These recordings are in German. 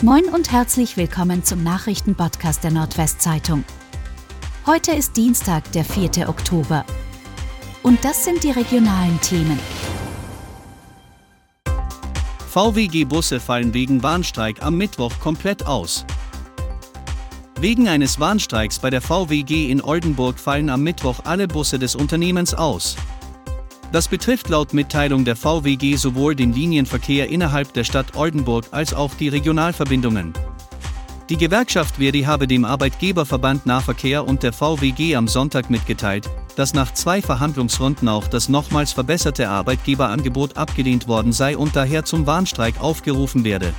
Moin und herzlich willkommen zum Nachrichtenpodcast der Nordwestzeitung. Heute ist Dienstag, der 4. Oktober. Und das sind die regionalen Themen. VWG-Busse fallen wegen Warnstreik am Mittwoch komplett aus. Wegen eines Warnstreiks bei der VWG in Oldenburg fallen am Mittwoch alle Busse des Unternehmens aus. Das betrifft laut Mitteilung der VWG sowohl den Linienverkehr innerhalb der Stadt Oldenburg als auch die Regionalverbindungen. Die Gewerkschaft Verdi habe dem Arbeitgeberverband Nahverkehr und der VWG am Sonntag mitgeteilt, dass nach zwei Verhandlungsrunden auch das nochmals verbesserte Arbeitgeberangebot abgelehnt worden sei und daher zum Warnstreik aufgerufen werde.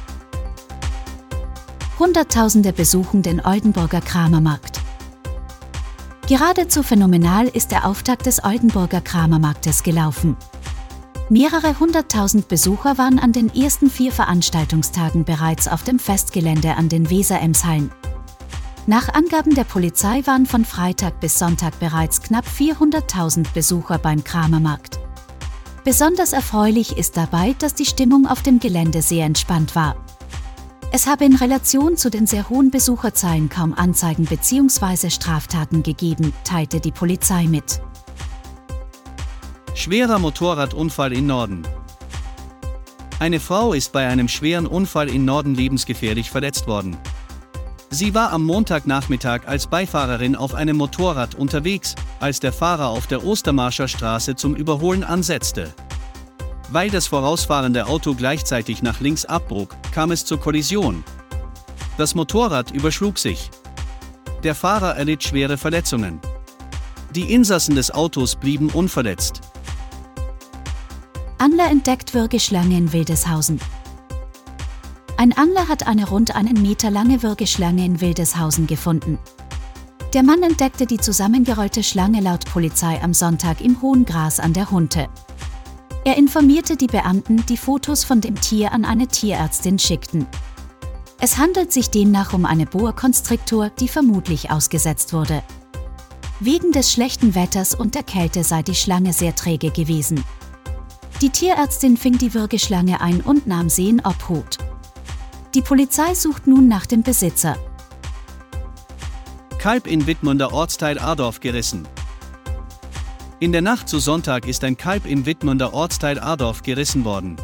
Hunderttausende besuchen den Oldenburger Kramermarkt. Geradezu phänomenal ist der Auftakt des Oldenburger Kramermarktes gelaufen. Mehrere hunderttausend Besucher waren an den ersten vier Veranstaltungstagen bereits auf dem Festgelände an den Weser-Emshallen. Nach Angaben der Polizei waren von Freitag bis Sonntag bereits knapp 400.000 Besucher beim Kramermarkt. Besonders erfreulich ist dabei, dass die Stimmung auf dem Gelände sehr entspannt war. Es habe in Relation zu den sehr hohen Besucherzahlen kaum Anzeigen bzw. Straftaten gegeben, teilte die Polizei mit. Schwerer Motorradunfall in Norden. Eine Frau ist bei einem schweren Unfall in Norden lebensgefährlich verletzt worden. Sie war am Montagnachmittag als Beifahrerin auf einem Motorrad unterwegs, als der Fahrer auf der Ostermarscher Straße zum Überholen ansetzte. Weil das vorausfahrende Auto gleichzeitig nach links abbog, kam es zur Kollision. Das Motorrad überschlug sich. Der Fahrer erlitt schwere Verletzungen. Die Insassen des Autos blieben unverletzt. Angler entdeckt Würgeschlange in Wildeshausen. Ein Angler hat eine rund einen Meter lange Würgeschlange in Wildeshausen gefunden. Der Mann entdeckte die zusammengerollte Schlange laut Polizei am Sonntag im hohen Gras an der Hunte. Er informierte die Beamten, die Fotos von dem Tier an eine Tierärztin schickten. Es handelt sich demnach um eine Boa Constrictor, die vermutlich ausgesetzt wurde. Wegen des schlechten Wetters und der Kälte sei die Schlange sehr träge gewesen. Die Tierärztin fing die Würgeschlange ein und nahm sie in Obhut. Die Polizei sucht nun nach dem Besitzer. Kalb in Wittmunder Ortsteil Adorf gerissen. In der Nacht zu Sonntag ist ein Kalb im Wittmunder Ortsteil Adorf gerissen worden.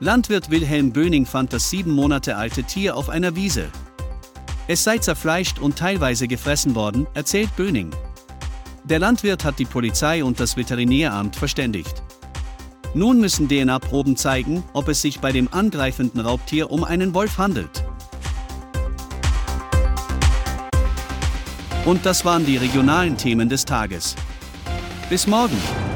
Landwirt Wilhelm Böning fand das sieben Monate alte Tier auf einer Wiese. Es sei zerfleischt und teilweise gefressen worden, erzählt Böning. Der Landwirt hat die Polizei und das Veterinäramt verständigt. Nun müssen DNA-Proben zeigen, ob es sich bei dem angreifenden Raubtier um einen Wolf handelt. Und das waren die regionalen Themen des Tages. Bis morgen!